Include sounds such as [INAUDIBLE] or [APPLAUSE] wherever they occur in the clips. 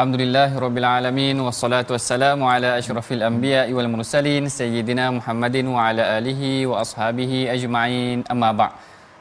Alhamdulillah Alamin Wassalatu wassalamu ala ashrafil anbiya wal mursalin Sayyidina Muhammadin wa ala alihi wa ashabihi ajma'in. Amma ba'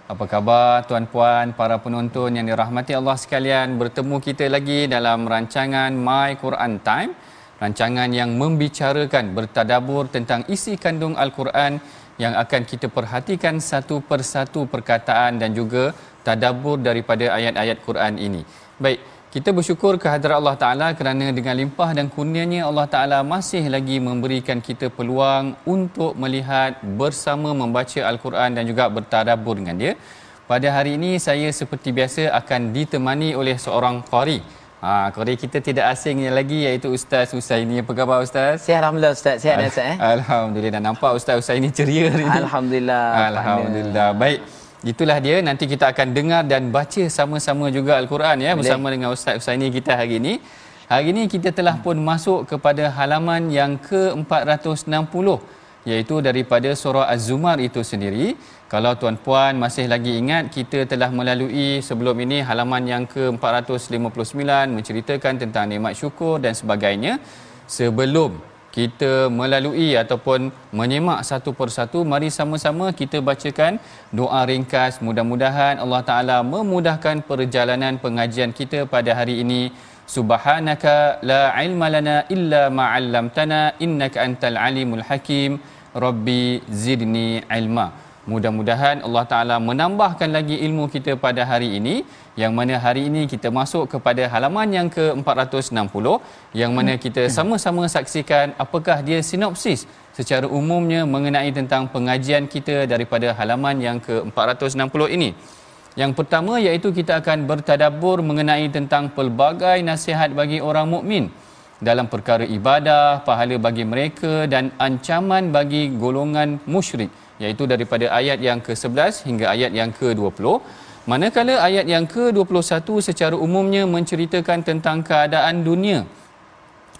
Apa khabar tuan-puan, para penonton yang dirahmati Allah sekalian? Bertemu kita lagi dalam rancangan My Quran Time. Rancangan yang membicarakan, bertadabur tentang isi kandung Al-Quran Yang akan kita perhatikan satu persatu perkataan dan juga tadabur daripada ayat-ayat Quran ini. Baik, kita bersyukur kehadrat Allah Ta'ala kerana dengan limpah dan kurnianya Allah Ta'ala masih lagi memberikan kita peluang untuk melihat bersama membaca Al-Quran dan juga bertadabur dengan dia. Pada hari ini saya seperti biasa akan ditemani oleh seorang qari. Ha, qari kita tidak asingnya lagi iaitu Ustaz Husaini. Apa khabar Ustaz? Sihat Alhamdulillah Ustaz. Sihat Al- Ustaz eh? Alhamdulillah. Nampak Ustaz Husaini ceria hari ini. Alhamdulillah. Alhamdulillah. Baik. Itulah dia nanti kita akan dengar dan baca sama-sama juga Al-Quran ya bersama dengan Ustaz Husaini kita hari ini. Hari ini kita telah pun masuk kepada halaman yang ke-460 iaitu daripada surah Az-Zumar itu sendiri. Kalau tuan-puan masih lagi ingat kita telah melalui sebelum ini halaman yang ke-459 menceritakan tentang nikmat syukur dan sebagainya. Sebelum kita melalui ataupun menyemak satu persatu mari sama-sama kita bacakan doa ringkas. Mudah-mudahan Allah Taala memudahkan perjalanan pengajian kita pada hari ini. Subhanaka la ilma lana illa ma 'allamtana innaka antal alimul hakim. Rabbi zidni ilma. Mudah-mudahan Allah Ta'ala menambahkan lagi ilmu kita pada hari ini yang mana hari ini kita masuk kepada halaman yang ke-460 yang mana kita sama-sama saksikan apakah dia sinopsis secara umumnya mengenai tentang pengajian kita daripada halaman yang ke-460 ini. Yang pertama iaitu kita akan bertadabur mengenai tentang pelbagai nasihat bagi orang mukmin dalam perkara ibadah, pahala bagi mereka dan ancaman bagi golongan musyrik iaitu daripada ayat yang ke-11 hingga ayat yang ke-20. Manakala ayat yang ke-21 secara umumnya menceritakan tentang keadaan dunia.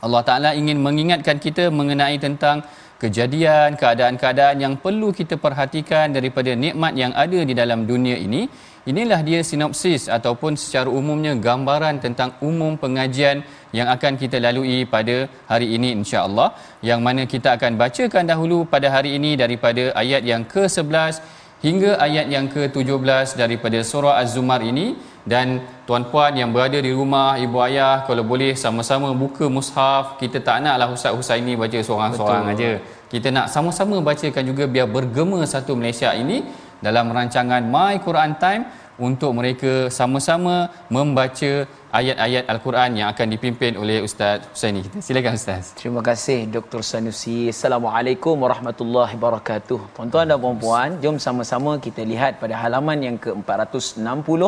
Allah Taala ingin mengingatkan kita mengenai tentang kejadian, keadaan-keadaan yang perlu kita perhatikan daripada nikmat yang ada di dalam dunia ini. Inilah dia sinopsis ataupun secara umumnya gambaran tentang umum pengajian yang akan kita lalui pada hari ini insya-Allah. Yang mana kita akan bacakan dahulu pada hari ini daripada ayat yang ke-11 hingga ayat yang ke-17 daripada surah Az-Zumar ini dan tuan-puan yang berada di rumah ibu ayah kalau boleh sama-sama buka mushaf kita tak naklah Ustaz Husaini baca seorang-seorang aja. Kita nak sama-sama bacakan juga biar bergema satu Malaysia ini dalam rancangan My Quran Time untuk mereka sama-sama membaca ayat-ayat Al-Quran yang akan dipimpin oleh Ustaz Husaini kita. Silakan Ustaz. Terima kasih Dr. Sanusi. Assalamualaikum warahmatullahi wabarakatuh. Tuan-tuan dan puan-puan, jom sama-sama kita lihat pada halaman yang ke-460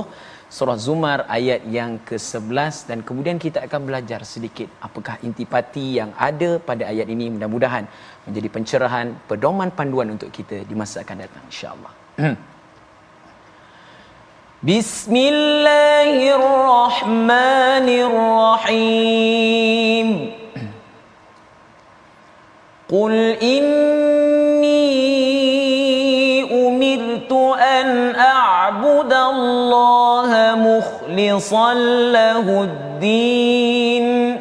surah Zumar ayat yang ke-11 dan kemudian kita akan belajar sedikit apakah intipati yang ada pada ayat ini mudah-mudahan menjadi pencerahan, pedoman panduan untuk kita di masa akan datang insya-Allah. [CLEARS THROAT] بسم الله الرحمن الرحيم. قل إني أمرت أن أعبد الله مخلصا له الدين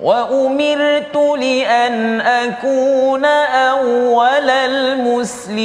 وأمرت لأن أكون أول المسلمين.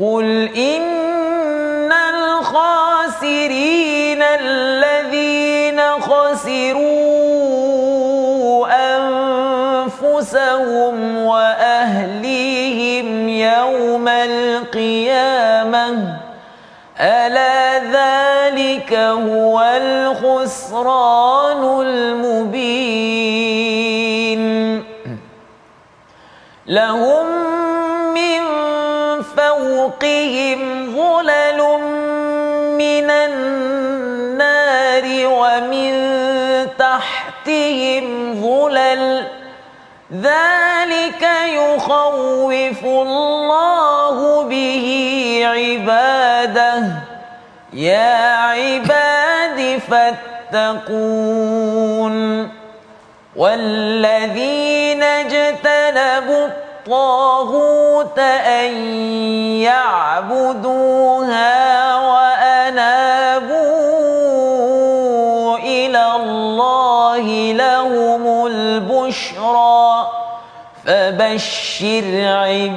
قل إن الخاسرين الذين خسروا أنفسهم وأهليهم يوم القيامة ألا ذلك هو الخسران المبين لهم تحتهم ظلل ذلك يخوف الله به عباده. يا عباد فاتقون. والذين اجتنبوا الطاغوت أن يعبدوها البشرى فبشر عباد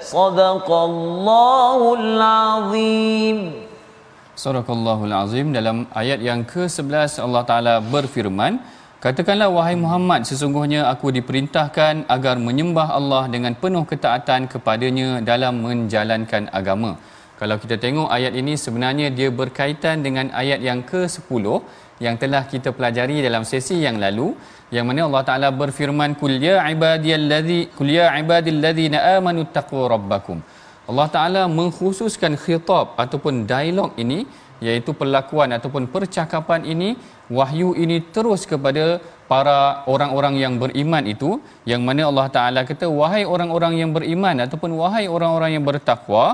صدق الله العظيم Sadaqallahul Azim dalam ayat yang ke-11 Allah Taala berfirman Katakanlah wahai Muhammad sesungguhnya aku diperintahkan agar menyembah Allah dengan penuh ketaatan kepadanya dalam menjalankan agama. Kalau kita tengok ayat ini sebenarnya dia berkaitan dengan ayat yang ke-10 yang telah kita pelajari dalam sesi yang lalu yang mana Allah Taala berfirman kul ya ibadiyallazi kul ya ibadillazina amanu taqwa rabbakum. Allah Taala mengkhususkan khitab ataupun dialog ini iaitu perlakuan ataupun percakapan ini wahyu ini terus kepada para orang-orang yang beriman itu yang mana Allah Taala kata wahai orang-orang yang beriman ataupun wahai orang-orang yang bertakwa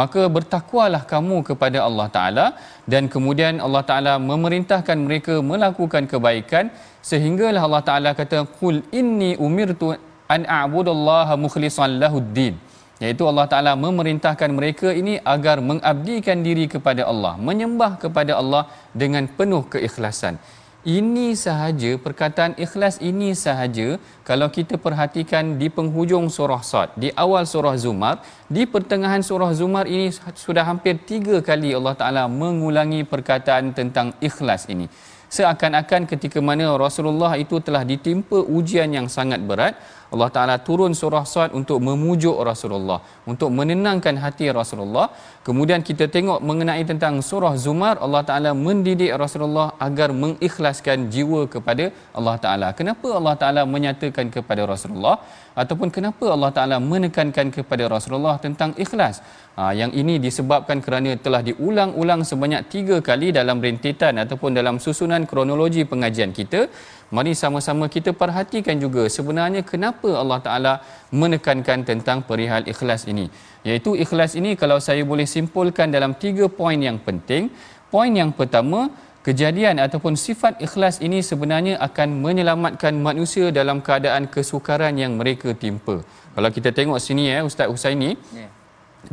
maka bertakwalah kamu kepada Allah Taala dan kemudian Allah Taala memerintahkan mereka melakukan kebaikan sehinggalah Allah Taala kata qul inni umirtu an a'budallaha mukhlishan lahuddin. Iaitu Allah Taala memerintahkan mereka ini agar mengabdikan diri kepada Allah menyembah kepada Allah dengan penuh keikhlasan ini sahaja perkataan ikhlas ini sahaja kalau kita perhatikan di penghujung surah Sad di awal surah Zumar di pertengahan surah Zumar ini sudah hampir tiga kali Allah Taala mengulangi perkataan tentang ikhlas ini. Seakan-akan ketika mana Rasulullah itu telah ditimpa ujian yang sangat berat Allah Taala turun surah Sad untuk memujuk Rasulullah untuk menenangkan hati Rasulullah kemudian kita tengok mengenai tentang surah Zumar Allah Taala mendidik Rasulullah agar mengikhlaskan jiwa kepada Allah Taala. Kenapa Allah Taala menyatakan kepada Rasulullah? Ataupun kenapa Allah Taala menekankan kepada Rasulullah tentang ikhlas? Ha, yang ini disebabkan kerana telah diulang-ulang sebanyak tiga kali dalam rentetan ataupun dalam susunan kronologi pengajian kita. Mari sama-sama kita perhatikan juga sebenarnya kenapa Allah Taala menekankan tentang perihal ikhlas ini. Iaitu ikhlas ini kalau saya boleh simpulkan dalam tiga poin yang penting. Poin yang pertama, kejadian ataupun sifat ikhlas ini sebenarnya akan menyelamatkan manusia dalam keadaan kesukaran yang mereka timpa. Kalau kita tengok sini ya Ustaz Husaini yeah.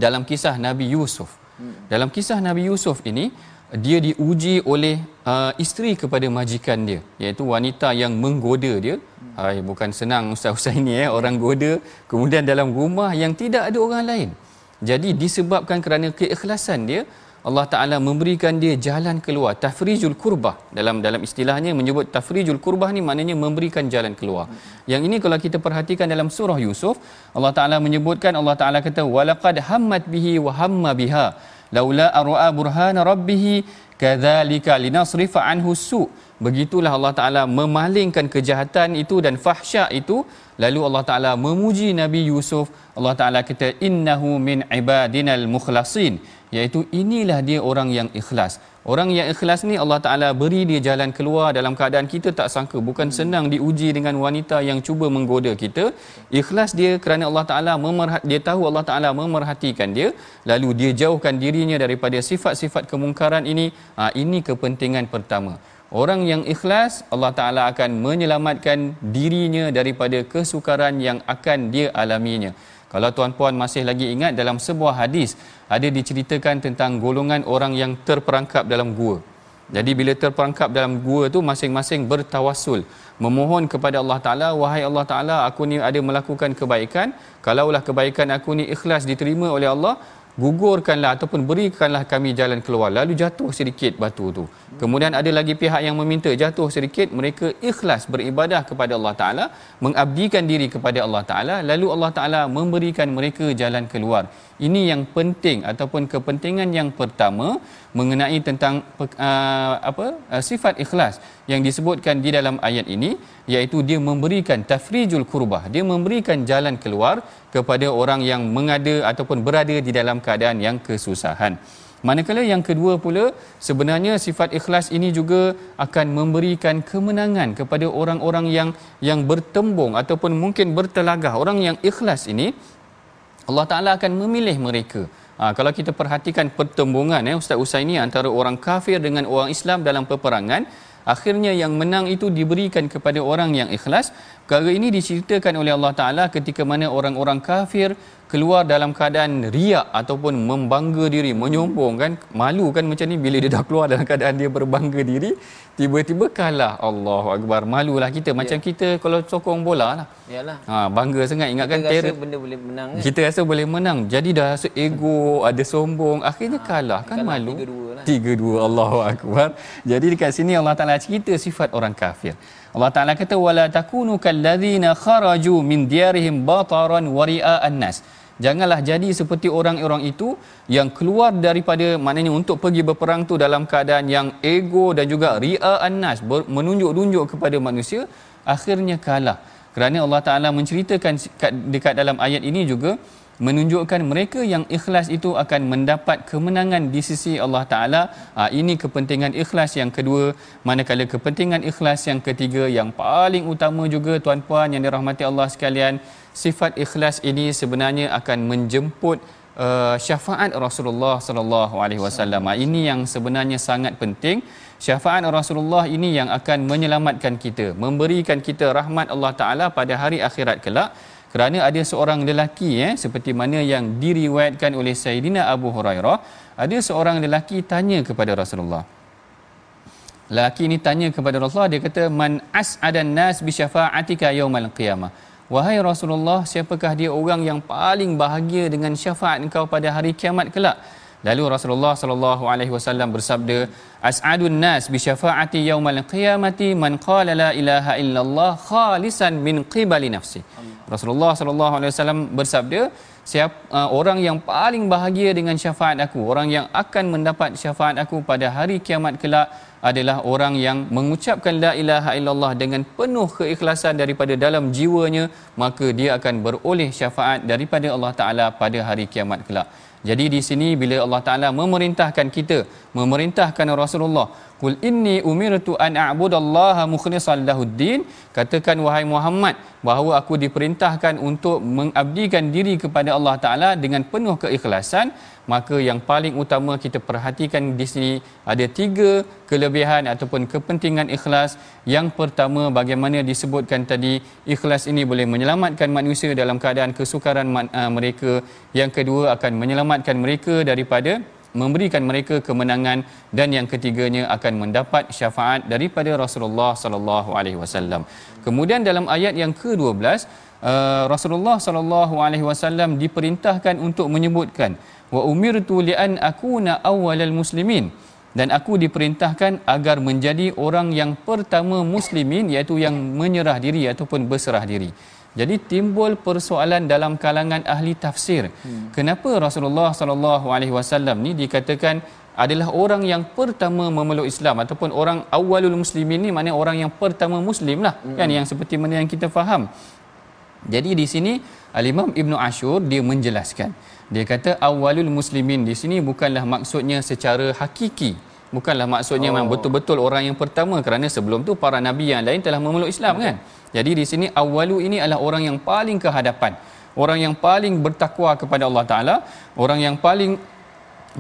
dalam kisah Nabi Yusuf. Hmm. Dalam kisah Nabi Yusuf ini dia diuji oleh uh, isteri kepada majikan dia iaitu wanita yang menggoda dia. Hai, bukan senang ustaz-ustaz ini eh. Orang goda kemudian dalam rumah yang tidak ada orang lain. Jadi disebabkan kerana keikhlasan dia Allah Taala memberikan dia jalan keluar tafrijul kurbah. Dalam dalam istilahnya menyebut tafrijul kurbah ni maknanya memberikan jalan keluar. Yang ini kalau kita perhatikan dalam surah Yusuf Allah Taala menyebutkan Allah Taala kata walaqad hammat bihi wa hamma biha laula ar'a burhana rabbih kadzalika linasrifa anhu su. Begitulah Allah taala memalingkan kejahatan itu dan fahsyak itu. Lalu Allah taala memuji Nabi Yusuf. Allah taala kata innahu min ibadinal mukhlasin. Iaitu inilah dia orang yang ikhlas Orang yang ikhlas ni Allah Taala beri dia jalan keluar dalam keadaan kita tak sangka bukan senang diuji dengan wanita yang cuba menggoda kita. Ikhlas dia kerana Allah Taala dia tahu Allah Taala memerhatikan dia lalu dia jauhkan dirinya daripada sifat-sifat kemungkaran ini. Ha, ini kepentingan pertama. Orang yang ikhlas Allah Taala akan menyelamatkan dirinya daripada kesukaran yang akan dia alaminya. Kalau tuan-puan masih lagi ingat dalam sebuah hadis ada diceritakan tentang golongan orang yang terperangkap dalam gua. Jadi bila terperangkap dalam gua tu masing-masing bertawassul memohon kepada Allah Taala wahai Allah Taala aku ni ada melakukan kebaikan kalaulah kebaikan aku ni ikhlas diterima oleh Allah gugurkanlah ataupun berikanlah kami jalan keluar. Lalu jatuh sedikit batu tu. Kemudian ada lagi pihak yang meminta jatuh sedikit. Mereka ikhlas beribadah kepada Allah taala mengabdikan diri kepada Allah taala. Lalu Allah taala memberikan mereka jalan keluar. Ini yang penting ataupun kepentingan yang pertama mengenai tentang uh, apa uh, sifat ikhlas yang disebutkan di dalam ayat ini iaitu dia memberikan tafrijul kurbah. Dia memberikan jalan keluar kepada orang yang mengada ataupun berada di dalam keadaan yang kesusahan. Manakala yang kedua pula sebenarnya sifat ikhlas ini juga akan memberikan kemenangan kepada orang-orang yang yang bertembung ataupun mungkin bertelagah. Orang yang ikhlas ini Allah Taala akan memilih mereka Ha, kalau kita perhatikan pertembungan eh, Ustaz Usaini antara orang kafir dengan orang Islam dalam peperangan akhirnya yang menang itu diberikan kepada orang yang ikhlas perkara ini diceritakan oleh Allah Taala ketika mana orang-orang kafir keluar dalam keadaan riak ataupun membangga diri menyombong kan? Malu kan macam ni bila dia dah keluar dalam keadaan dia berbangga diri tiba-tiba kalah. Allahu akbar. Malulah kita. Macam ya. kita kalau sokong bola lah. Yalah. Ha bangga sangat. Ingatkan kita rasa benda boleh menang kan? kita rasa boleh menang. Jadi dah rasa ego ada sombong. Akhirnya ha, kalah kan kalah malu? 3-2 lah. 3-2 Allahu akbar. Jadi dekat sini Allah Taala cerita sifat orang kafir Allah Taala kata wala takunu kalladzina kharaju min diyarihim bataran wa ria'an nas janganlah jadi seperti orang-orang itu yang keluar daripada maknanya untuk pergi berperang tu dalam keadaan yang ego dan juga ria'an nas menunjuk-nunjuk kepada manusia akhirnya kalah. Kerana Allah Taala menceritakan dekat dalam ayat ini juga menunjukkan mereka yang ikhlas itu akan mendapat kemenangan di sisi Allah Taala. Ha, ini kepentingan ikhlas yang kedua. Manakala kepentingan ikhlas yang ketiga yang paling utama juga tuan-puan yang dirahmati Allah sekalian, sifat ikhlas ini sebenarnya akan menjemput uh, syafaat Rasulullah sallallahu alaihi wasallam. Ha, ini yang sebenarnya sangat penting. Syafaat Rasulullah ini yang akan menyelamatkan kita, memberikan kita rahmat Allah Taala pada hari akhirat kelak kerana ada seorang lelaki eh seperti mana yang diriwayatkan oleh Sayyidina Abu Hurairah ada seorang lelaki tanya kepada Rasulullah. Lelaki ini tanya kepada Rasulullah dia kata man as'adan nas bi syafa'atika yaumal qiyamah? Wahai Rasulullah siapakah dia orang yang paling bahagia dengan syafaat engkau pada hari kiamat kelak Lalu Rasulullah sallallahu alaihi wasallam bersabda, "As'adun nas bi syafaati yaumal qiyamati man qala la ilaha illallah khalisan min qibali nafsi." Rasulullah sallallahu alaihi wasallam bersabda, siapa uh, orang yang paling bahagia dengan syafaat aku, orang yang akan mendapat syafaat aku pada hari kiamat kelak adalah orang yang mengucapkan la ilaha illallah dengan penuh keikhlasan daripada dalam jiwanya, maka dia akan beroleh syafaat daripada Allah Taala pada hari kiamat kelak. Jadi di sini bila Allah Taala memerintahkan kita, memerintahkan Rasulullah, "Qul inni umirtu an a'budallaha mukhlishan lahuddin," katakan wahai Muhammad bahawa aku diperintahkan untuk mengabdikan diri kepada Allah Taala dengan penuh keikhlasan, maka yang paling utama kita perhatikan di sini ada tiga kelebihan ataupun kepentingan ikhlas. Yang pertama bagaimana disebutkan tadi ikhlas ini boleh menyelamatkan manusia dalam keadaan kesukaran uh, mereka. Yang kedua akan menyelamatkan mereka daripada memberikan mereka kemenangan dan yang ketiganya akan mendapat syafaat daripada Rasulullah sallallahu alaihi wasallam. Kemudian dalam ayat yang ke-12 uh, Rasulullah sallallahu alaihi wasallam diperintahkan untuk menyebutkan wa umirtu li an akuna awwalal muslimin dan aku diperintahkan agar menjadi orang yang pertama muslimin iaitu yang menyerah diri ataupun berserah diri. Jadi timbul persoalan dalam kalangan ahli tafsir. Hmm. Kenapa Rasulullah sallallahu alaihi wasallam ni dikatakan adalah orang yang pertama memeluk Islam ataupun orang awalul muslimin ni maknanya orang yang pertama muslim lah hmm. kan yang seperti mana yang kita faham. Jadi di sini Al-Imam Ibn Ashur dia menjelaskan. Dia kata awalul muslimin. Di sini bukanlah maksudnya secara hakiki. Bukanlah maksudnya oh. memang betul-betul orang yang pertama. Kerana sebelum tu para nabi yang lain telah memeluk Islam kan? Jadi di sini awalu ini adalah orang yang paling ke hadapan orang yang paling bertakwa kepada Allah taala. Orang yang paling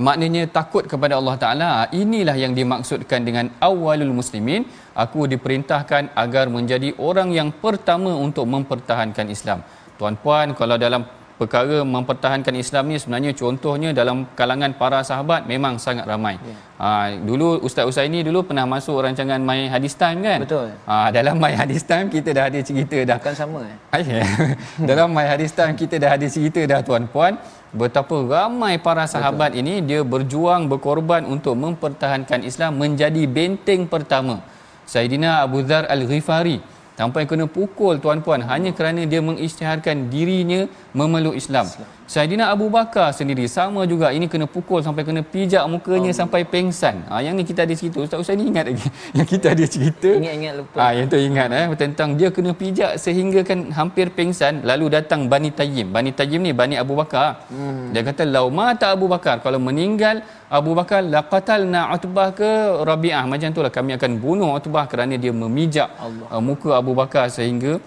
maknanya takut kepada Allah taala. Inilah yang dimaksudkan dengan awalul muslimin. Aku diperintahkan agar menjadi orang yang pertama untuk mempertahankan Islam. Tuan-puan kalau dalam perkara mempertahankan Islam ni sebenarnya contohnya dalam kalangan para sahabat memang sangat ramai. Ya. Ha, dulu Ustaz Usaini dulu pernah masuk rancangan My Hadis Time kan? Betul. Ha, dalam My Hadis Time kita dah ada cerita dah. Bukan sama eh? Ya. [LAUGHS] dalam My Hadis Time kita dah ada cerita dah tuan-puan betapa ramai para sahabat Betul. ini dia berjuang berkorban untuk mempertahankan Islam menjadi benteng pertama. Saidina Abu Dhar Al-Ghifari sampai kena pukul tuan-puan hanya kerana dia mengisytiharkan dirinya memeluk Islam. Islam. Saidina Abu Bakar sendiri sama juga ini kena pukul sampai kena pijak mukanya oh. sampai pengsan. Ha, yang ni kita ada cerita Ustaz Ustaz ni ingat lagi. [LAUGHS] yang kita ada cerita. Ingat-ingat lupa. Ha, yang tu ingat eh tentang dia kena pijak sehingga kan hampir pengsan lalu datang Bani Tayyim. Bani Tayyim ni Bani Abu Bakar. Hmm. Dia kata lau mata Abu Bakar kalau meninggal Abu Bakar laqatalna Utbah ke Rabi'ah macam itulah kami akan bunuh Utbah kerana dia memijak uh, muka Abu Bakar sehingga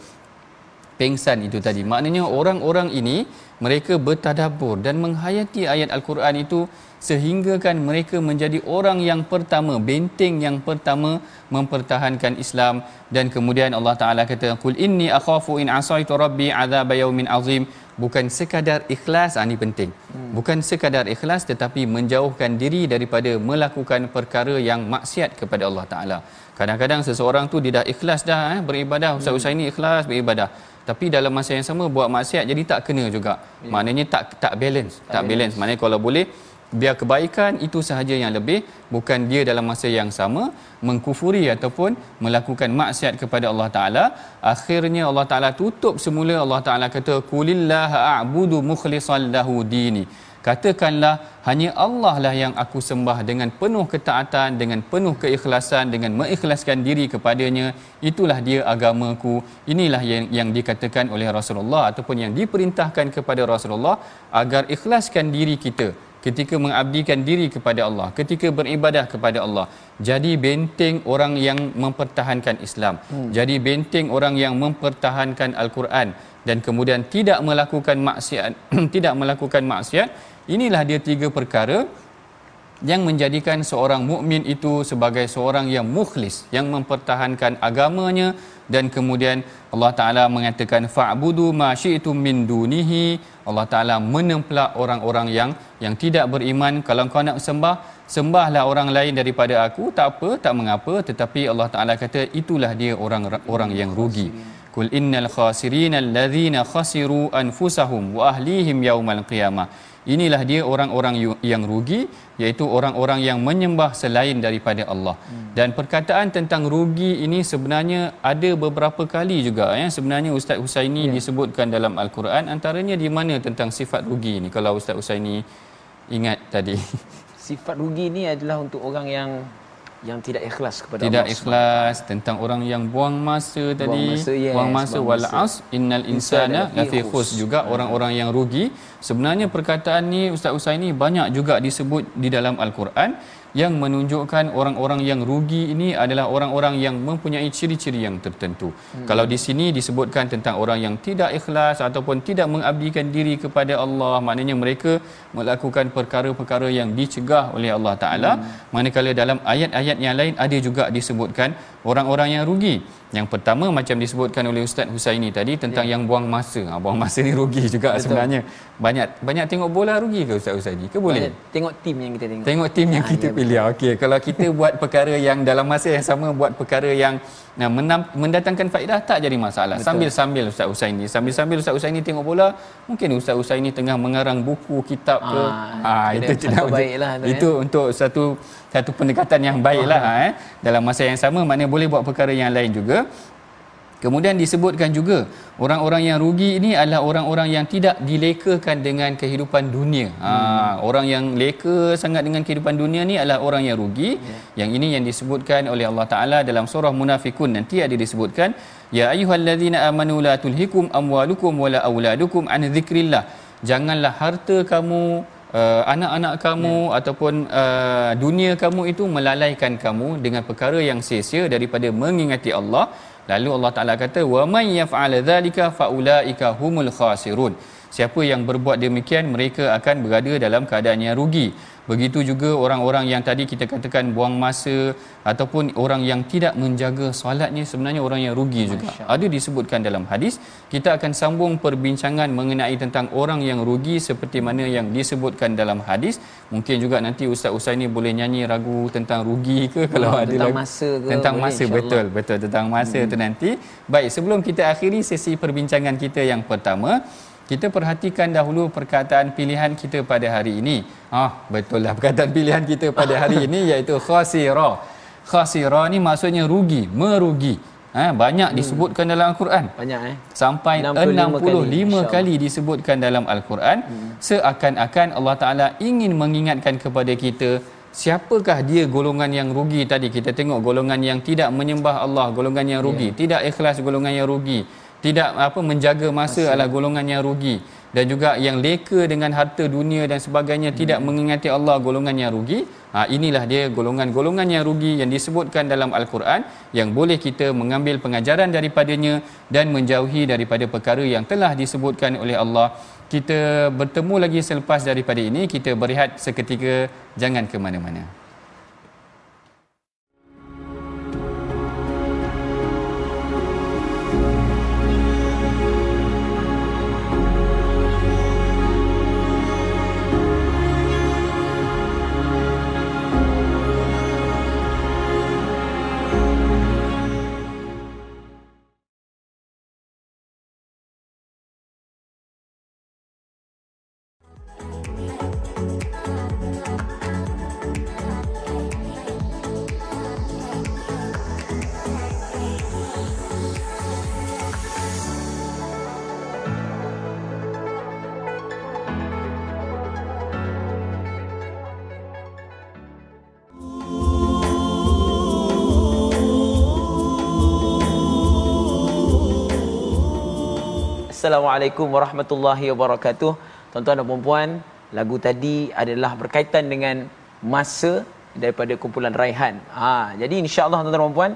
pengsan itu tadi. Maknanya orang-orang ini mereka bertadabbur dan menghayati ayat al-Quran itu sehingga kan mereka menjadi orang yang pertama benteng yang pertama mempertahankan Islam. Dan kemudian Allah Taala kata qul inni akhafu in asaitu rabbi azab yaumin azim. Bukan sekadar ikhlas ini ah, penting. Hmm. bukan sekadar ikhlas tetapi menjauhkan diri daripada melakukan perkara yang maksiat kepada Allah Taala. Kadang-kadang seseorang tu dia dah ikhlas dah eh, beribadah. Ustaz-ustaz ini ikhlas beribadah tapi dalam masa yang sama buat maksiat jadi tak kena juga. Ya. maknanya tak tak balance tak, tak balance. balance. Maknanya kalau boleh biar kebaikan itu sahaja yang lebih bukan dia dalam masa yang sama mengkufuri ataupun melakukan maksiat kepada Allah taala. Akhirnya Allah taala tutup semula. Allah taala kata kulillaha a'budu mukhlishan lahu dini katakanlah hanya Allah lah yang aku sembah dengan penuh ketaatan dengan penuh keikhlasan dengan mengikhlaskan diri kepadanya. Itulah dia agamaku. Inilah yang yang dikatakan oleh Rasulullah ataupun yang diperintahkan kepada Rasulullah agar ikhlaskan diri kita ketika mengabdikan diri kepada Allah ketika beribadah kepada Allah. Jadi benteng orang yang mempertahankan Islam. Hmm. jadi benteng orang yang mempertahankan al-Quran dan kemudian tidak melakukan maksiat [CLEARS THROAT] tidak melakukan maksiat inilah dia tiga perkara yang menjadikan seorang mukmin itu sebagai seorang yang mukhlis yang mempertahankan agamanya dan kemudian Allah Taala mengatakan fa'budu ma syi'tum min dunihi. Allah Taala menempelak orang-orang yang yang tidak beriman. Kalau kau nak sembah sembahlah orang lain daripada aku. Tak apa tak mengapa. Tetapi Allah Taala kata itulah dia orang orang yang rugi. Kul innal khasirina allazina khasiru anfusahum wa ahlihim yaumal qiyamah inilah dia orang-orang yang rugi iaitu orang-orang yang menyembah selain daripada Allah hmm. dan perkataan tentang rugi ini sebenarnya ada beberapa kali juga ya sebenarnya Ustaz Husaini ya. disebutkan dalam al-Quran antaranya di mana tentang sifat rugi ini kalau Ustaz Husaini ingat tadi sifat rugi ini adalah untuk orang yang yang tidak ikhlas kepada tidak Allah. ikhlas tentang orang yang buang masa tadi. buang masa, yes, buang masa wal as innal insana lafi khus juga ha. orang-orang yang rugi. Sebenarnya perkataan ni ustaz Usaini banyak juga disebut di dalam al-Quran yang menunjukkan orang-orang yang rugi ini adalah orang-orang yang mempunyai ciri-ciri yang tertentu. Hmm. Kalau di sini disebutkan tentang orang yang tidak ikhlas ataupun tidak mengabdikan diri kepada Allah, maknanya mereka melakukan perkara-perkara yang dicegah oleh Allah Taala. Hmm. Manakala dalam ayat-ayat yang lain ada juga disebutkan orang-orang yang rugi. Yang pertama macam disebutkan oleh Ustaz Husaini tadi tentang ya. yang buang masa. Ha, buang masa ni rugi juga Betul. sebenarnya. Banyak banyak tengok bola rugi ke Ustaz Husaini? Ke boleh? Banyak tengok tim yang kita tengok. Tengok tim yang ha, kita ya, pilih. Okey, kalau kita buat perkara yang dalam masa yang sama buat perkara yang nah, menam, mendatangkan faedah tak jadi masalah. Betul. Sambil-sambil Ustaz Husaini, sambil-sambil Ustaz Husaini tengok bola, mungkin Ustaz Husaini tengah mengarang buku, kitab ke. Ha, ha itu tidak baiklah tu. Itu ya. untuk satu satu pendekatan yang baiklah oh. eh dalam masa yang sama mana boleh buat perkara yang lain juga Kemudian disebutkan juga orang-orang yang rugi ini adalah orang-orang yang tidak dilekakan dengan kehidupan dunia. Ha, hmm. Ha, orang yang leka sangat dengan kehidupan dunia ni adalah orang yang rugi. Yeah. Yang ini yang disebutkan oleh Allah Taala dalam surah Munafikun nanti ada disebutkan ya ayyuhallazina amanu la tulhikum amwalukum wala auladukum an dzikrillah. Janganlah harta kamu uh, anak-anak kamu ya. ataupun uh, dunia kamu itu melalaikan kamu dengan perkara yang sia-sia daripada mengingati Allah lalu Allah Taala kata wa may yaf'al dzalika faulaika humul khasirun. Siapa yang berbuat demikian mereka akan berada dalam keadaan yang rugi begitu juga orang-orang yang tadi kita katakan buang masa ataupun orang yang tidak menjaga solatnya sebenarnya orang yang rugi juga. Ada disebutkan dalam hadis kita akan sambung perbincangan mengenai tentang orang yang rugi seperti mana yang disebutkan dalam hadis. Mungkin juga nanti ustaz Usai ni boleh nyanyi ragu tentang rugi ke kalau oh, ada tentang masa ke tentang boleh, masa betul betul. Tentang masa hmm. tu nanti. Baik sebelum kita akhiri sesi perbincangan kita yang pertama kita perhatikan dahulu perkataan pilihan kita pada hari ini. Ah, betul lah perkataan [LAUGHS] pilihan kita pada hari ini iaitu khasira. Khasira ni maksudnya rugi, merugi. Ha, banyak hmm. disebutkan dalam Al-Quran. Banyak eh. Sampai 65, 65 kali, kali disebutkan dalam Al-Quran. Hmm. Seakan-akan Allah Ta'ala ingin mengingatkan kepada kita siapakah dia golongan yang rugi tadi. Kita tengok golongan yang tidak menyembah Allah, golongan yang rugi. Yeah. Tidak ikhlas golongan yang rugi tidak apa menjaga masa adalah golongan yang rugi. Dan juga yang leka dengan harta dunia dan sebagainya hmm. tidak mengingati Allah golongan yang rugi. Ha, inilah dia golongan-golongan yang rugi yang disebutkan dalam Al-Quran yang boleh kita mengambil pengajaran daripadanya dan menjauhi daripada perkara yang telah disebutkan oleh Allah. Kita bertemu lagi selepas daripada ini. Kita berehat seketika. Jangan ke mana-mana Assalamualaikum warahmatullahi wabarakatuh. Tuan-tuan dan puan-puan, lagu tadi adalah berkaitan dengan masa daripada kumpulan Raihan. Ha, jadi insya-Allah tuan-tuan dan puan,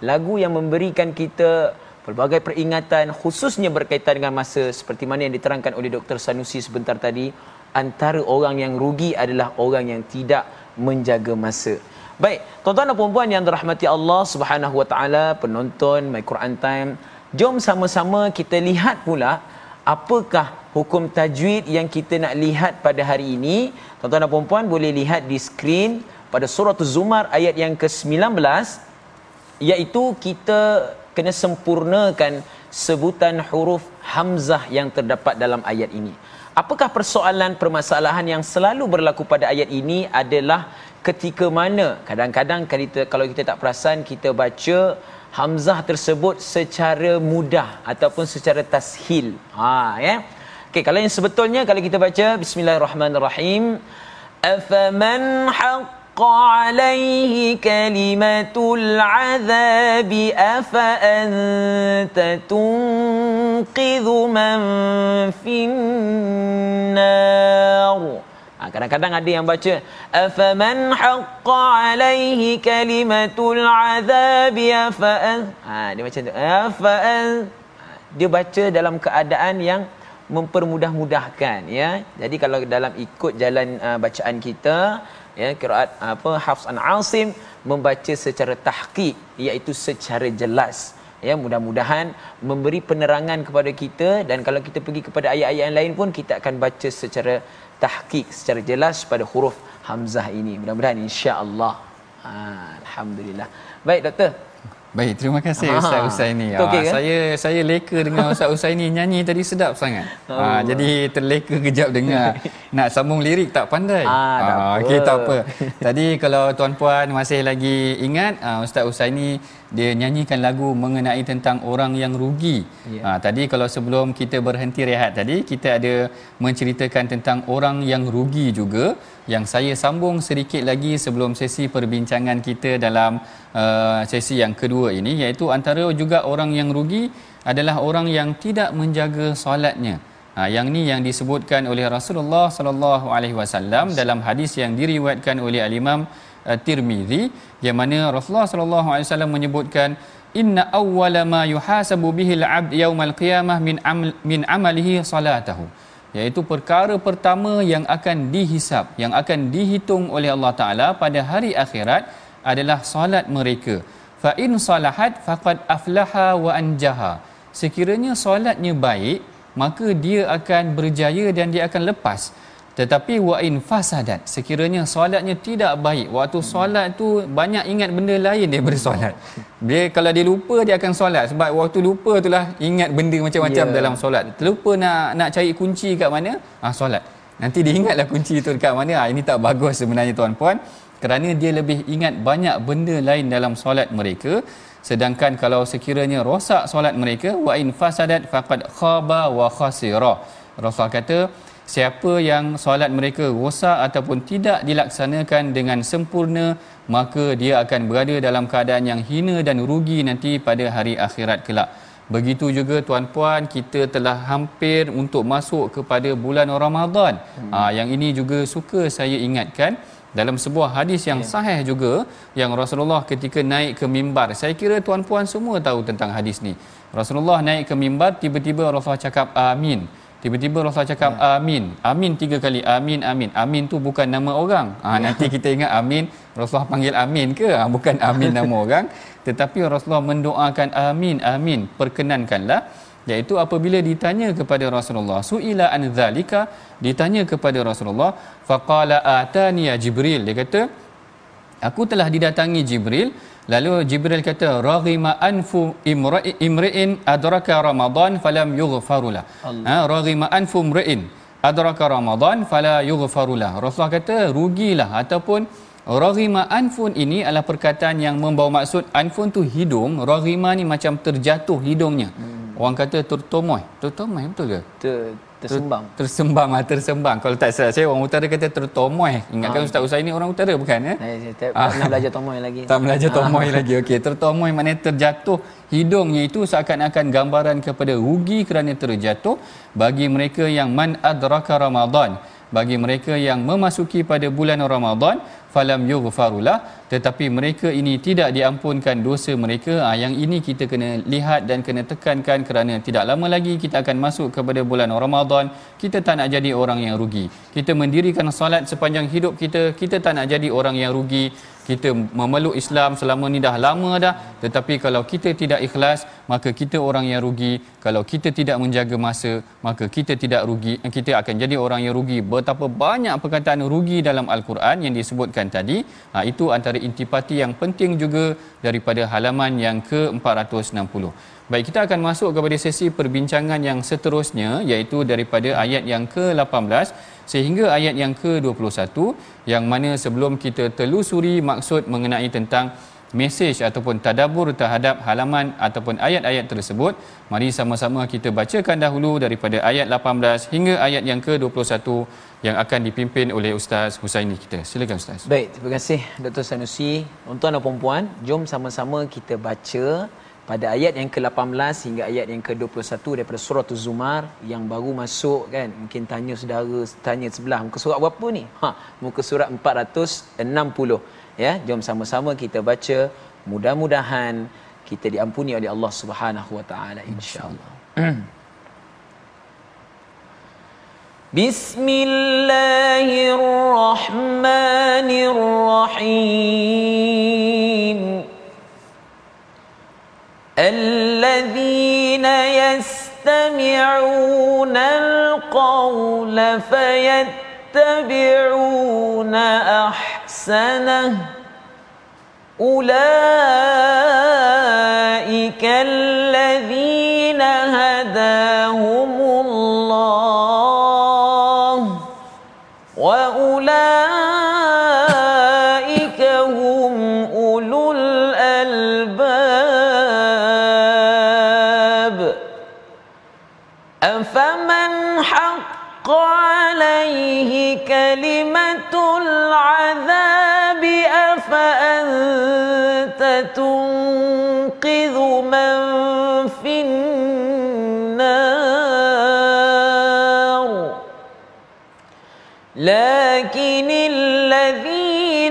lagu yang memberikan kita pelbagai peringatan khususnya berkaitan dengan masa seperti mana yang diterangkan oleh Dr. Sanusi sebentar tadi, antara orang yang rugi adalah orang yang tidak menjaga masa. Baik, tuan-tuan dan puan-puan yang dirahmati Allah Subhanahu wa taala, penonton My Quran Time Jom sama-sama kita lihat pula apakah hukum tajwid yang kita nak lihat pada hari ini. Tuan-tuan dan puan-puan boleh lihat di skrin pada surah Zumar ayat yang ke-19 iaitu kita kena sempurnakan sebutan huruf hamzah yang terdapat dalam ayat ini. Apakah persoalan permasalahan yang selalu berlaku pada ayat ini adalah ketika mana kadang-kadang kalau kita tak perasan kita baca hamzah tersebut secara mudah ataupun secara tashil. Ha ya. Okey, kalau yang sebetulnya kalau kita baca bismillahirrahmanirrahim afaman haqqa alaihi kalimatul azab afa anta tunqidhu man finnar kadang-kadang ada yang baca afaman haqqa alaihi kalimatul azab afa ha dia macam tu afa dia baca dalam keadaan yang mempermudah-mudahkan ya. Jadi kalau dalam ikut jalan uh, bacaan kita ya qiraat apa Hafs an Asim membaca secara tahqiq iaitu secara jelas ya mudah-mudahan memberi penerangan kepada kita dan kalau kita pergi kepada ayat-ayat yang lain pun kita akan baca secara tahqiq secara jelas pada huruf hamzah ini. Mudah-mudahan insya-Allah. Ha, alhamdulillah. Baik doktor Baik, terima kasih ha, Ustaz Usaini. Ha, okay, kan? Saya saya leka dengan [LAUGHS] Ustaz Usaini nyanyi tadi sedap sangat. Oh. Ha, jadi terleka kejap dengar. [LAUGHS] Nak sambung lirik tak pandai. Ha, ha, okey tak apa. Tadi kalau tuan-puan masih lagi ingat Ustaz Usaini dia nyanyikan lagu mengenai tentang orang yang rugi. Yeah. Ha, tadi kalau sebelum kita berhenti rehat tadi kita ada menceritakan tentang orang yang rugi juga yang saya sambung sedikit lagi sebelum sesi perbincangan kita dalam uh, sesi yang kedua ini iaitu antara juga orang yang rugi adalah orang yang tidak menjaga solatnya. Ha, yang ni yang disebutkan oleh Rasulullah sallallahu alaihi wasallam dalam hadis yang diriwayatkan oleh al-Imam uh, Tirmizi yang mana Rasulullah sallallahu alaihi wasallam menyebutkan inna awwala ma yuhasabu bihi al-'abd yaumal qiyamah min amal min amalihi salatahu iaitu perkara pertama yang akan dihisap yang akan dihitung oleh Allah taala pada hari akhirat adalah solat mereka. Fa in salahat faqad aflaha wa anjaha. Sekiranya solatnya baik maka dia akan berjaya dan dia akan lepas tetapi wa in fasadat sekiranya solatnya tidak baik waktu solat tu banyak ingat benda lain daripada solat. Dia kalau dia lupa dia akan solat. Sebab waktu lupa itulah ingat benda macam-macam yeah. dalam solat. Terlupa nak nak cari kunci kat mana? Ah solat. Nanti dia ingatlah kunci tu dekat mana. Ah ini tak bagus sebenarnya tuan-puan. Kerana dia lebih ingat banyak benda lain dalam solat mereka. Sedangkan kalau sekiranya rosak solat mereka wa in fasadat faqad khaba wa khasira. Rasul kata siapa yang solat mereka rosak ataupun tidak dilaksanakan dengan sempurna maka dia akan berada dalam keadaan yang hina dan rugi nanti pada hari akhirat kelak. Begitu juga tuan-puan kita telah hampir untuk masuk kepada bulan Ramadan. Hmm. ha, yang ini juga suka saya ingatkan. Dalam sebuah hadis yang yeah. sahih juga yang Rasulullah ketika naik ke mimbar. Saya kira tuan-puan semua tahu tentang hadis ni. Rasulullah naik ke mimbar tiba-tiba Rasulullah cakap amin tiba-tiba Rasulullah cakap ya. amin. Amin tiga kali. Amin amin. Amin tu bukan nama orang. Ha, ya. nanti kita ingat amin Rasulullah panggil amin ke? Ha, bukan amin nama [LAUGHS] orang. Tetapi Rasulullah mendoakan amin amin. Perkenankanlah. Iaitu apabila ditanya kepada Rasulullah suila an zalika? Ditanya kepada Rasulullah faqala atani jibril. Dia kata aku telah didatangi jibril lalu jibril kata raghima anfu imra'in adraka ramadan falam yughfarulah ha raghima anfu imra'in adraka ramadan fala yughfarulah rasulullah kata rugilah ataupun Raghima anfun ini adalah perkataan yang membawa maksud anfun tu hidung, raghima ni macam terjatuh hidungnya. Hmm. Orang kata tertomoy. Tertomoy betul ke? Ter, tersembang. Ter, tersembang ah tersembang. Kalau tak salah saya orang utara kata tertomoy. Ingatkan ha, Ustaz Usai ni orang utara bukan ya? Saya tak ha. pernah belajar tomoy lagi. Tak belajar tomoy lagi. [LAUGHS] Okey, tertomoy maknanya terjatuh hidungnya itu seakan-akan gambaran kepada rugi kerana terjatuh bagi mereka yang man adraka Ramadan bagi mereka yang memasuki pada bulan Ramadan falam yughfarulah. Tetapi mereka ini tidak diampunkan dosa mereka. Ha, yang ini kita kena lihat dan kena tekankan kerana tidak lama lagi kita akan masuk kepada bulan Ramadan. Kita tak nak jadi orang yang rugi. Kita mendirikan salat sepanjang hidup kita. Kita tak nak jadi orang yang rugi kita memeluk Islam selama ni dah lama dah tetapi kalau kita tidak ikhlas maka kita orang yang rugi. Kalau kita tidak menjaga masa maka kita tidak rugi. Kita akan jadi orang yang rugi. Betapa banyak perkataan rugi dalam al-Quran yang disebutkan tadi. Ha, itu antara intipati yang penting juga daripada halaman yang ke-460 Baik, kita akan masuk kepada sesi perbincangan yang seterusnya iaitu daripada ayat yang ke-18 sehingga ayat yang ke-21 yang mana sebelum kita telusuri maksud mengenai tentang mesej ataupun tadabur terhadap halaman ataupun ayat-ayat tersebut mari sama-sama kita bacakan dahulu daripada ayat 18 hingga ayat yang ke-21 yang akan dipimpin oleh Ustaz Husaini kita silakan Ustaz baik terima kasih Dr. Sanusi tuan-tuan dan puan-puan jom sama-sama kita baca pada ayat yang ke-18 hingga ayat yang ke-21 daripada surah Az-Zumar yang baru masuk kan? Mungkin tanya saudara tanya sebelah muka surat berapa ni? Ha muka surat 460 ya? Jom sama-sama kita baca. Mudah-mudahan kita diampuni oleh Allah Subhanahu wa taala insyaallah. [CLEARS THROAT] Bismillahirrahmanirrahim الذين يستمعون القول فيتبعون أحسنه أولئك الذين هداهم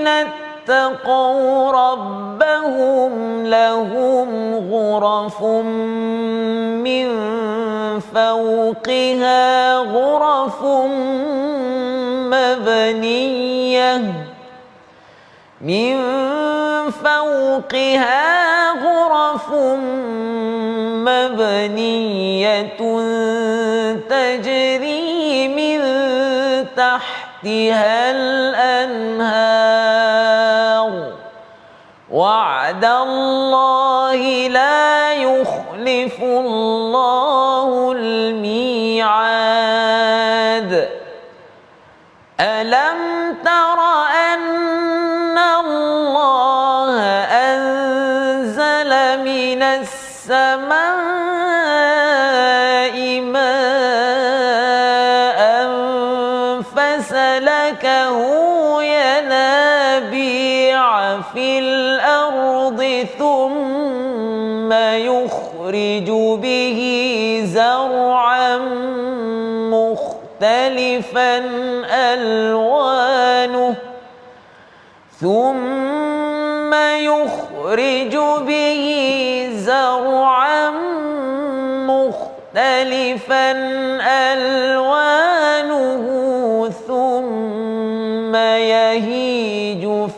اتقوا ربهم لهم غرف من فوقها غرف مبنية من فوقها غرف مبنية تجري من تحتها الأنهار. وعد الله لا يخلف الله الميعاد. الم في الأرض ثم يخرج به زرعا مختلفا ألوانه ثم يخرج به زرعا مختلفا الوانه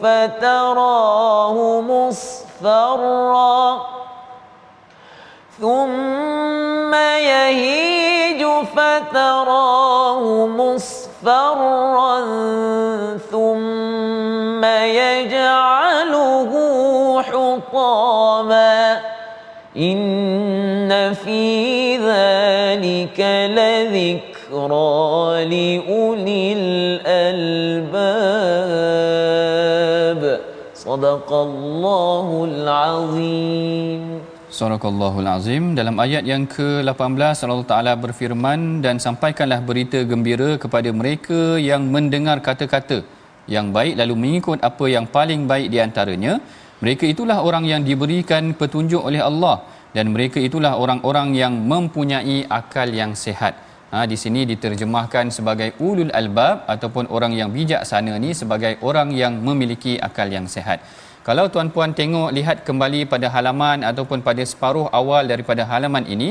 فتراه مصفرا. ثم يهيج فتراه مصفرا. ثم يجعله حطاما. إن في ذلك لذكرى لأولي الألباب Sadaqallahul Azim. Sadaqallahul Azim. Dalam ayat yang ke-18, Allah Ta'ala berfirman dan sampaikanlah berita gembira kepada mereka yang mendengar kata-kata yang baik lalu mengikut apa yang paling baik di antaranya. Mereka itulah orang yang diberikan petunjuk oleh Allah dan mereka itulah orang-orang yang mempunyai akal yang sehat. Ha, di sini diterjemahkan sebagai ulul albab ataupun orang yang bijaksana ni sebagai orang yang memiliki akal yang sehat. Kalau tuan-puan tengok lihat kembali pada halaman ataupun pada separuh awal daripada halaman ini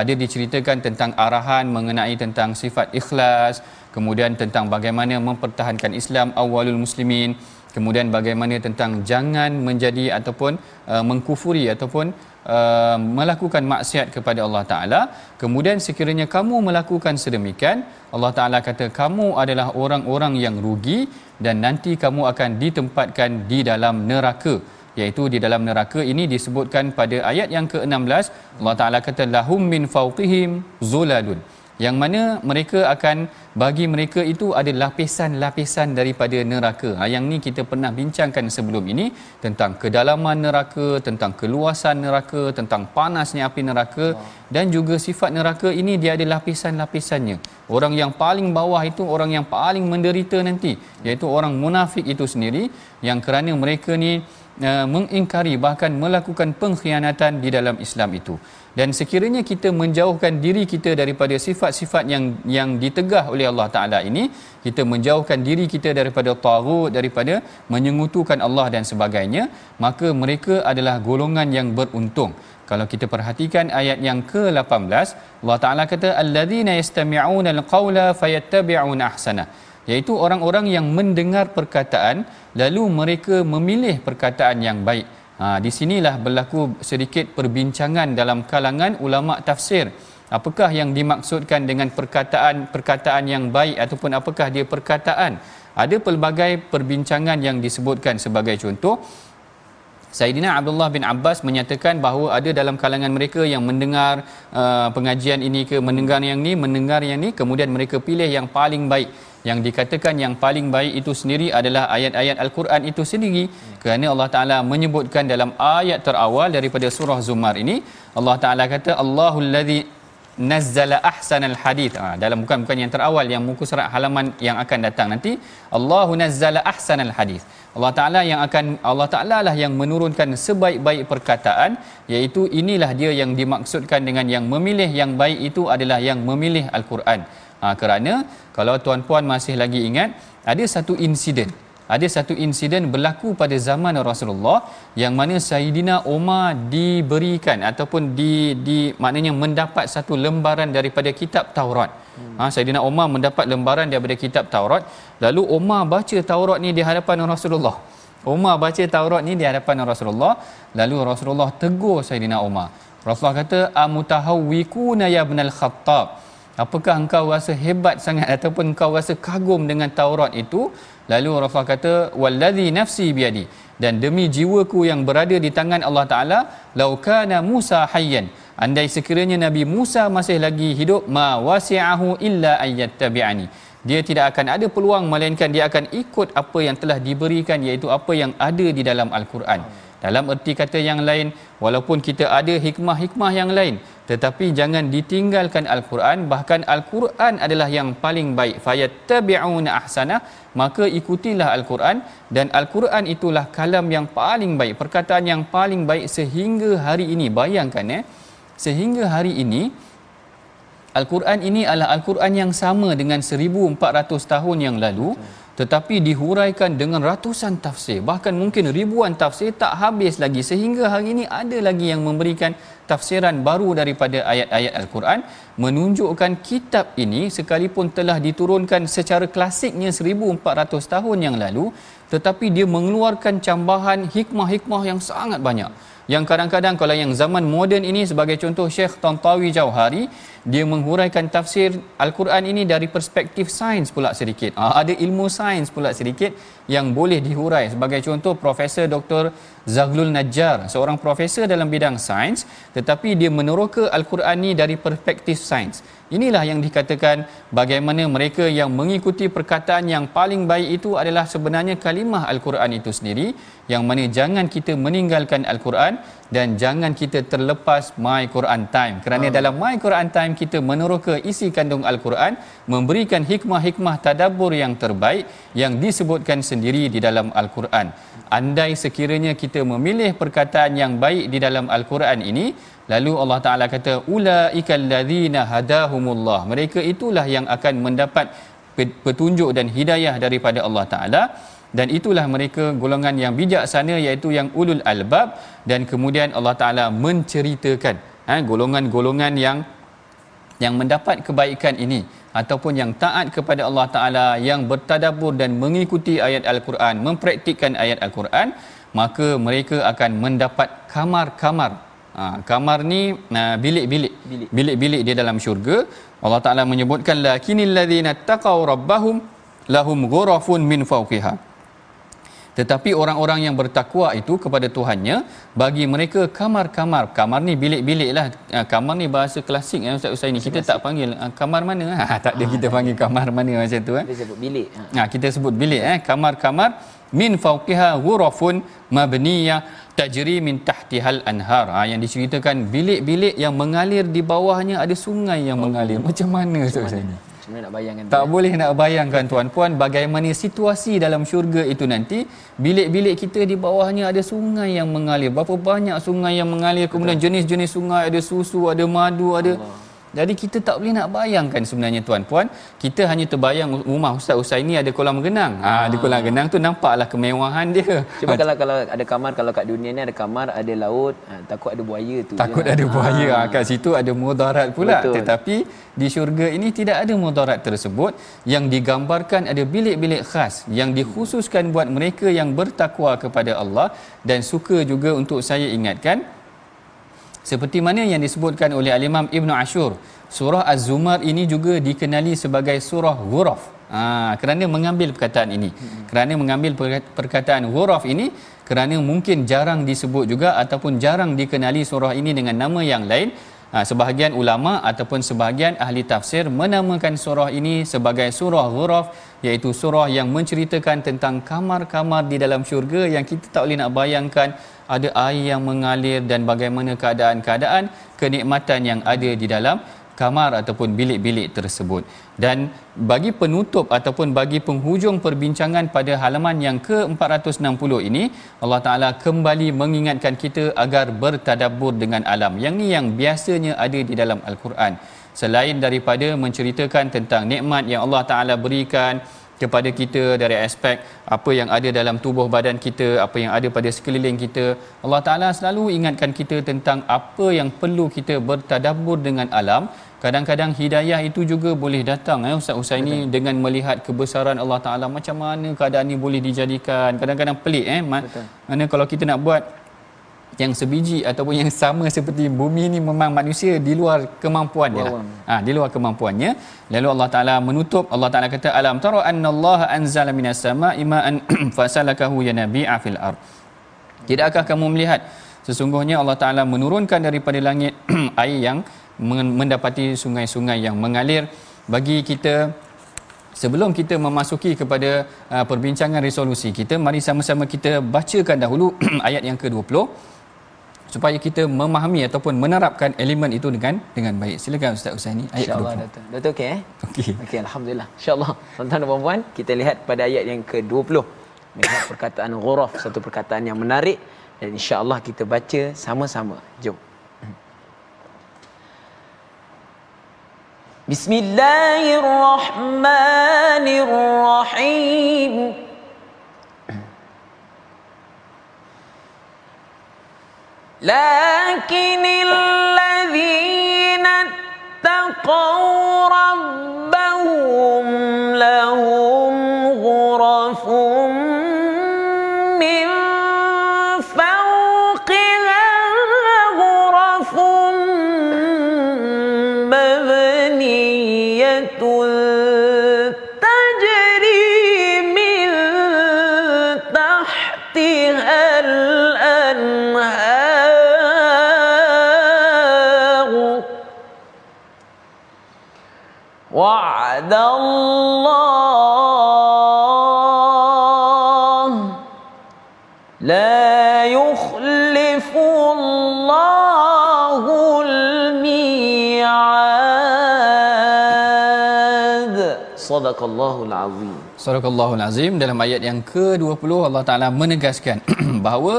ada diceritakan tentang arahan mengenai tentang sifat ikhlas, kemudian tentang bagaimana mempertahankan Islam awalul muslimin, kemudian bagaimana tentang jangan menjadi ataupun uh, mengkufuri ataupun uh, melakukan maksiat kepada Allah Taala. Kemudian sekiranya kamu melakukan sedemikian Allah Taala kata kamu adalah orang-orang yang rugi dan nanti kamu akan ditempatkan di dalam neraka. Iaitu di dalam neraka ini disebutkan pada ayat yang ke-16 Allah Taala kata lahum min fawqihim zulalun yang mana mereka akan bagi mereka itu ada lapisan-lapisan daripada neraka. Ha, yang ni kita pernah bincangkan sebelum ini tentang kedalaman neraka, tentang keluasan neraka, tentang panasnya api neraka dan juga sifat neraka ini dia ada lapisan-lapisannya. Orang yang paling bawah itu orang yang paling menderita nanti iaitu orang munafik itu sendiri yang kerana mereka ni uh, mengingkari bahkan melakukan pengkhianatan di dalam Islam itu dan sekiranya kita menjauhkan diri kita daripada sifat-sifat yang yang ditegah oleh Allah Taala ini kita menjauhkan diri kita daripada tagut daripada menyengutukan Allah dan sebagainya maka mereka adalah golongan yang beruntung. Kalau kita perhatikan ayat yang ke-18 Allah Taala kata alladzina yastami'una alqaula fayattabi'una ahsana. Iaitu orang-orang yang mendengar perkataan lalu mereka memilih perkataan yang baik Ha, di sinilah berlaku sedikit perbincangan dalam kalangan ulama tafsir. Apakah yang dimaksudkan dengan perkataan-perkataan yang baik ataupun apakah dia perkataan? Ada pelbagai perbincangan yang disebutkan sebagai contoh. Saidina Abdullah bin Abbas menyatakan bahawa ada dalam kalangan mereka yang mendengar uh, pengajian ini ke mendengar yang ni, mendengar yang ni, kemudian mereka pilih yang paling baik yang dikatakan yang paling baik itu sendiri adalah ayat-ayat al-Quran itu sendiri. Kerana Allah Taala menyebutkan dalam ayat terawal daripada surah Zumar ini Allah Taala kata Allahul ladzi nazzala ahsanal hadith. Ha, dalam bukan bukan yang terawal yang muka surat halaman yang akan datang nanti. Allahu nazzala ahsanal hadith. Allah Taala yang akan Allah Taala lah yang menurunkan sebaik-baik perkataan iaitu inilah dia yang dimaksudkan dengan yang memilih yang baik itu adalah yang memilih al-Quran Ha, kerana kalau tuan-puan masih lagi ingat ada satu insiden ada satu insiden berlaku pada zaman Rasulullah yang mana Sayyidina Umar diberikan ataupun di di maknanya mendapat satu lembaran daripada kitab Taurat. Ha, Sayyidina Umar mendapat lembaran daripada kitab Taurat. Lalu Umar baca Taurat ni di hadapan Rasulullah. Umar baca Taurat ni di hadapan Rasulullah. Lalu Rasulullah tegur Sayyidina Umar. Rasulullah kata amutahawwikuna ya ibnal Khattab. Apakah engkau rasa hebat sangat ataupun engkau rasa kagum dengan Taurat itu? Lalu Rasulullah kata wallazi nafsi biadi dan demi jiwaku yang berada di tangan Allah Taala laukana Musa hayyan. Andai sekiranya Nabi Musa masih lagi hidup ma wasi'ahu illa ayyattabi'ani dia tidak akan ada peluang melainkan dia akan ikut apa yang telah diberikan iaitu apa yang ada di dalam al-Quran. Dalam erti kata yang lain walaupun kita ada hikmah-hikmah yang lain tetapi jangan ditinggalkan al-Quran. Bahkan al-Quran adalah yang paling baik. Fayattabi'una ahsana. Maka ikutilah al-Quran. Dan al-Quran itulah kalam yang paling baik. Perkataan yang paling baik sehingga hari ini. Bayangkan eh. Sehingga hari ini Al-Quran ini adalah Al-Quran yang sama dengan 1400 tahun yang lalu tetapi dihuraikan dengan ratusan tafsir bahkan mungkin ribuan tafsir tak habis lagi sehingga hari ini ada lagi yang memberikan tafsiran baru daripada ayat-ayat al-Quran menunjukkan kitab ini sekalipun telah diturunkan secara klasiknya 1400 tahun yang lalu tetapi dia mengeluarkan cambahan hikmah-hikmah yang sangat banyak. Yang kadang-kadang kalau yang zaman moden ini sebagai contoh Syekh Tantawi Jauhari dia menghuraikan tafsir Al-Quran ini dari perspektif sains pula sedikit. Ha, ada ilmu sains pula sedikit yang boleh dihurai. Sebagai contoh Profesor Dr. Zaghlul Najjar, seorang profesor dalam bidang sains tetapi dia meneroka Al-Quran ini dari perspektif sains. Inilah yang dikatakan bagaimana mereka yang mengikuti perkataan yang paling baik itu adalah sebenarnya kalimah Al-Quran itu sendiri yang mana jangan kita meninggalkan Al-Quran dan jangan kita terlepas My Quran Time. Kerana oh. dalam My Quran Time kita meneroka isi kandung Al-Quran memberikan hikmah-hikmah tadabbur yang terbaik yang disebutkan sendiri di dalam Al-Quran. Andai sekiranya kita memilih perkataan yang baik di dalam Al-Quran ini lalu Allah Taala kata ulaikal ladzina hadahumullah. Mereka itulah yang akan mendapat petunjuk dan hidayah daripada Allah Taala dan itulah mereka golongan yang bijaksana iaitu yang ulul albab. Dan kemudian Allah Taala menceritakan ha, golongan-golongan yang yang mendapat kebaikan ini ataupun yang taat kepada Allah Taala yang bertadabbur dan mengikuti ayat al-Quran mempraktikkan ayat al-Quran maka mereka akan mendapat kamar-kamar. Ha, kamar ni uh, bilik-bilik. Bilik-bilik di dalam syurga. Allah Taala menyebutkan lakinil ladzina taqaw rabbahum lahum ghurafun min fawqiha tetapi orang-orang yang bertakwa itu kepada Tuhannya bagi mereka kamar-kamar. Kamar ni bilik-bilik lah. Ah, kamar ni bahasa klasik ya Ustaz Usaini kita tak panggil ah, kamar mana? Ha, [LAUGHS] tak ada kita panggil kamar mana macam tu eh. Kita sebut bilik ha. kita sebut bilik eh. Kamar-kamar. Min fawqiha ghurafun mabniyah tajri min tahtihal anhar. Ha, yang diceritakan bilik-bilik yang mengalir di bawahnya ada sungai yang mengalir. Macam mana Ustaz? Usaini sebenarnya nak bayangkan tak tu, boleh nak bayangkan tuan-puan bagaimana situasi dalam syurga itu nanti? Bilik-bilik kita di bawahnya ada sungai yang mengalir. Berapa banyak sungai yang mengalir? Kemudian jenis-jenis sungai ada susu ada madu ada Allah. Jadi kita tak boleh nak bayangkan sebenarnya tuan-puan, kita hanya terbayang rumah Ustaz Usai ni ada kolam renang. Ha, ah. di kolam renang tu nampaklah kemewahan dia. Cuma kalau kalau ada kamar kalau kat dunia ni ada kamar, ada laut, ha, takut ada buaya tu. Takut je. ada buaya. Ha. kat situ ada mudarat pula. Betul. Tetapi di syurga ini tidak ada mudarat tersebut yang digambarkan ada bilik-bilik khas yang dikhususkan buat mereka yang bertakwa kepada Allah dan suka juga untuk saya ingatkan seperti mana yang disebutkan oleh al-Imam Ibn Ashur surah Az-Zumar ini juga dikenali sebagai surah ghuraf. Ha, kerana mengambil perkataan ini. Kerana mengambil perkataan ghuraf ini kerana mungkin jarang disebut juga ataupun jarang dikenali surah ini dengan nama yang lain. Ha, sebahagian ulama ataupun sebahagian ahli tafsir menamakan surah ini sebagai surah ghuraf iaitu surah yang menceritakan tentang kamar-kamar di dalam syurga yang kita tak boleh nak bayangkan ada air yang mengalir dan bagaimana keadaan-keadaan kenikmatan yang ada di dalam kamar ataupun bilik-bilik tersebut. Dan bagi penutup ataupun bagi penghujung perbincangan pada halaman yang ke-460 ini, Allah Taala kembali mengingatkan kita agar bertadabbur dengan alam. Yang ni yang biasanya ada di dalam Al-Quran. Selain daripada menceritakan tentang nikmat yang Allah Taala berikan, kepada kita dari aspek apa yang ada dalam tubuh badan kita, apa yang ada pada sekeliling kita. Allah Taala selalu ingatkan kita tentang apa yang perlu kita bertadabbur dengan alam. Kadang-kadang hidayah itu juga boleh datang eh Ustaz Usaini dengan melihat kebesaran Allah Taala macam mana keadaan ini boleh dijadikan. Kadang-kadang pelik eh mana kalau kita nak buat yang sebiji ataupun yang sama seperti bumi ini memang manusia di luar kemampuan dia. Lah. Ha, di luar kemampuannya. Lalu Allah Taala menutup Allah Taala kata alam tara annallaha anzala minas sama'i ma'an [CLEARS THROAT] fasalakahu yanabi'a fil ard. Tidakkah kamu melihat sesungguhnya Allah Taala menurunkan daripada langit [CLEARS THROAT] air yang mendapati sungai-sungai yang mengalir bagi kita Sebelum kita memasuki kepada uh, perbincangan resolusi kita, mari sama-sama kita bacakan dahulu [CLEARS THROAT] ayat yang ke-20 supaya kita memahami ataupun menerapkan elemen itu dengan dengan baik. Silakan Ustaz Usaini ayat Insya-Allah Datuk. Datuk okey eh? Okey. Okey alhamdulillah. Insya-Allah. Tuan-tuan dan puan kita lihat pada ayat yang ke-20. Melihat perkataan ghuraf satu perkataan yang menarik dan insya-Allah kita baca sama-sama. Jom. Bismillahirrahmanirrahim. لكن الذين اتقوا ربهم sadaqallahul azim. Sadaqallahul azim. Dalam ayat yang ke-20 Allah Taala menegaskan [CLEARS THROAT] bahawa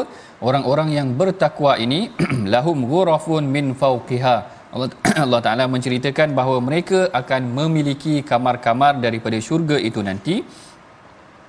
orang-orang yang bertakwa ini [CLEARS THROAT] lahum ghurafun min fawqiha. Allah, [CLEARS THROAT] Allah Taala menceritakan bahawa mereka akan memiliki kamar-kamar daripada syurga itu nanti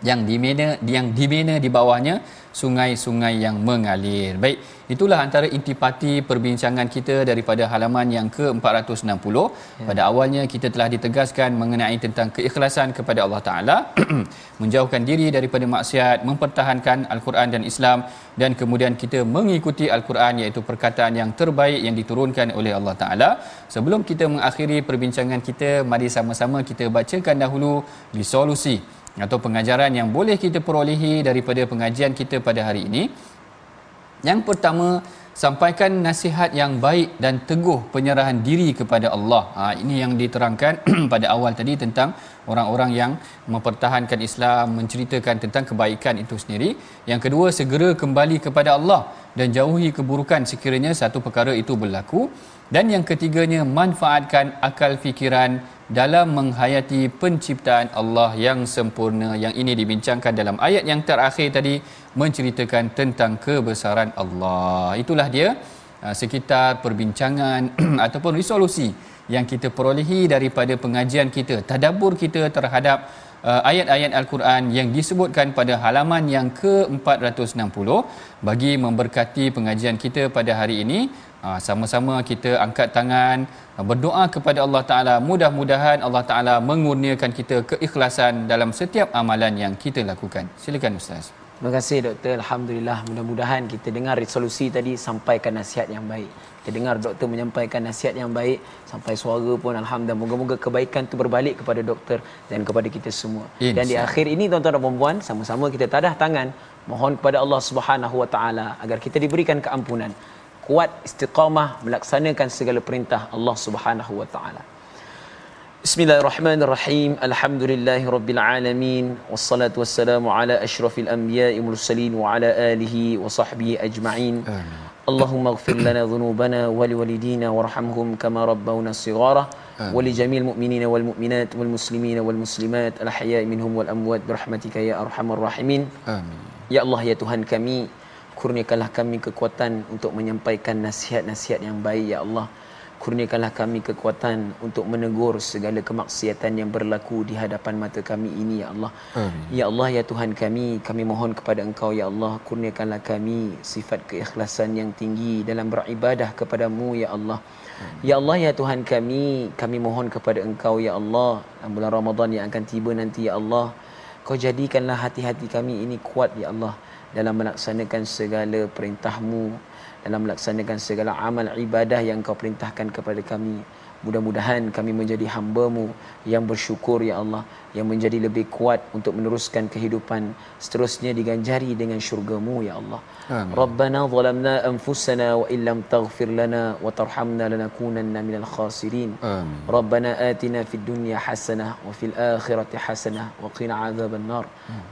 yang di mana yang di mana di bawahnya sungai-sungai yang mengalir. Baik, itulah antara intipati perbincangan kita daripada halaman yang ke-460. Ya. Pada awalnya kita telah ditegaskan mengenai tentang keikhlasan kepada Allah Taala, [CLEARS THROAT] menjauhkan diri daripada maksiat, mempertahankan Al-Quran dan Islam dan kemudian kita mengikuti Al-Quran iaitu perkataan yang terbaik yang diturunkan oleh Allah Taala. Sebelum kita mengakhiri perbincangan kita, mari sama-sama kita bacakan dahulu resolusi atau pengajaran yang boleh kita perolehi daripada pengajian kita pada hari ini. Yang pertama, sampaikan nasihat yang baik dan teguh penyerahan diri kepada Allah. Ha, ini yang diterangkan [CLEARS THROAT] pada awal tadi tentang orang-orang yang mempertahankan Islam, menceritakan tentang kebaikan itu sendiri. Yang kedua, segera kembali kepada Allah dan jauhi keburukan sekiranya satu perkara itu berlaku. Dan yang ketiganya, manfaatkan akal fikiran dalam menghayati penciptaan Allah yang sempurna yang ini dibincangkan dalam ayat yang terakhir tadi menceritakan tentang kebesaran Allah. Itulah dia uh, sekitar perbincangan [CLEARS THROAT] ataupun resolusi yang kita perolehi daripada pengajian kita, tadabbur kita terhadap uh, ayat-ayat al-Quran yang disebutkan pada halaman yang ke-460 bagi memberkati pengajian kita pada hari ini sama-sama kita angkat tangan ha, berdoa kepada Allah Taala mudah-mudahan Allah Taala mengurniakan kita keikhlasan dalam setiap amalan yang kita lakukan. Silakan ustaz. Terima kasih doktor. Alhamdulillah mudah-mudahan kita dengar resolusi tadi sampaikan nasihat yang baik. Kita dengar doktor menyampaikan nasihat yang baik sampai suara pun alhamdulillah moga-moga kebaikan itu berbalik kepada doktor dan kepada kita semua. Insya. Dan di akhir ini tuan-tuan dan puan sama-sama kita tadah tangan mohon kepada Allah Subhanahu Wa Taala agar kita diberikan keampunan kuat istiqamah melaksanakan segala perintah Allah Subhanahu wa taala. Bismillahirrahmanirrahim. Alhamdulillahirabbil alamin wassalatu wassalamu ala asyrafil anbiya'i mursalin wa ala alihi wa sahbihi ajma'in. Amin. اللهم اغفر لنا ذنوبنا ولوالدينا وارحمهم كما ربونا صغارا ولجميع المؤمنين والمؤمنات والمسلمين والمسلمات الأحياء منهم والأموات برحمتك يا أرحم الراحمين آمين يا الله يا Tuhan kami kurniakanlah kami kekuatan untuk menyampaikan nasihat-nasihat yang baik ya Allah. Kurniakanlah kami kekuatan untuk menegur segala kemaksiatan yang berlaku di hadapan mata kami ini ya Allah. Amin. ya Allah ya Tuhan kami kami mohon kepada Engkau ya Allah kurniakanlah kami sifat keikhlasan yang tinggi dalam beribadah kepadamu ya Allah. Ya Allah ya Tuhan kami kami mohon kepada Engkau ya Allah bulan Ramadan yang akan tiba nanti ya Allah. Kau jadikanlah hati-hati kami ini kuat ya Allah dalam melaksanakan segala perintahmu dalam melaksanakan segala amal ibadah yang kau perintahkan kepada kami Mudah-mudahan kami menjadi hamba-Mu yang bersyukur ya Allah yang menjadi lebih kuat untuk meneruskan kehidupan seterusnya diganjari dengan syurga-Mu ya Allah. Amin. Rabbana zalamna anfusana wa illam taghfir lana wa tarhamna lanakunanna minal khasirin. Amin. Rabbana atina fid dunya hasanah wa fil akhirati hasanah wa qina adzaban nar.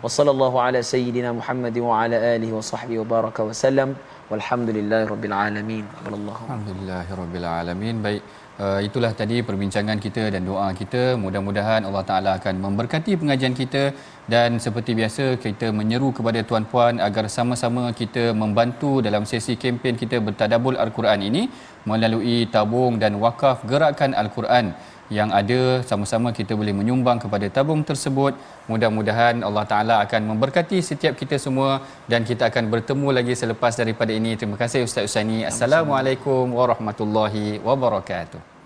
Wa sallallahu ala sayyidina Muhammad wa ala alihi wa sahbihi wa baraka wa sallam. Walhamdulillahirabbil alamin. Alhamdulillahirabbil alamin. Baik. Uh, itulah tadi perbincangan kita dan doa kita. Mudah-mudahan Allah Taala akan memberkati pengajian kita dan seperti biasa kita menyeru kepada tuan-puan agar sama-sama kita membantu dalam sesi kempen kita bertadabbur Al-Quran ini melalui tabung dan wakaf gerakan Al-Quran yang ada sama-sama kita boleh menyumbang kepada tabung tersebut. Mudah-mudahan Allah Taala akan memberkati setiap kita semua dan kita akan bertemu lagi selepas daripada ini. Terima kasih Ustaz Usaini assalamualaikum warahmatullahi wabarakatuh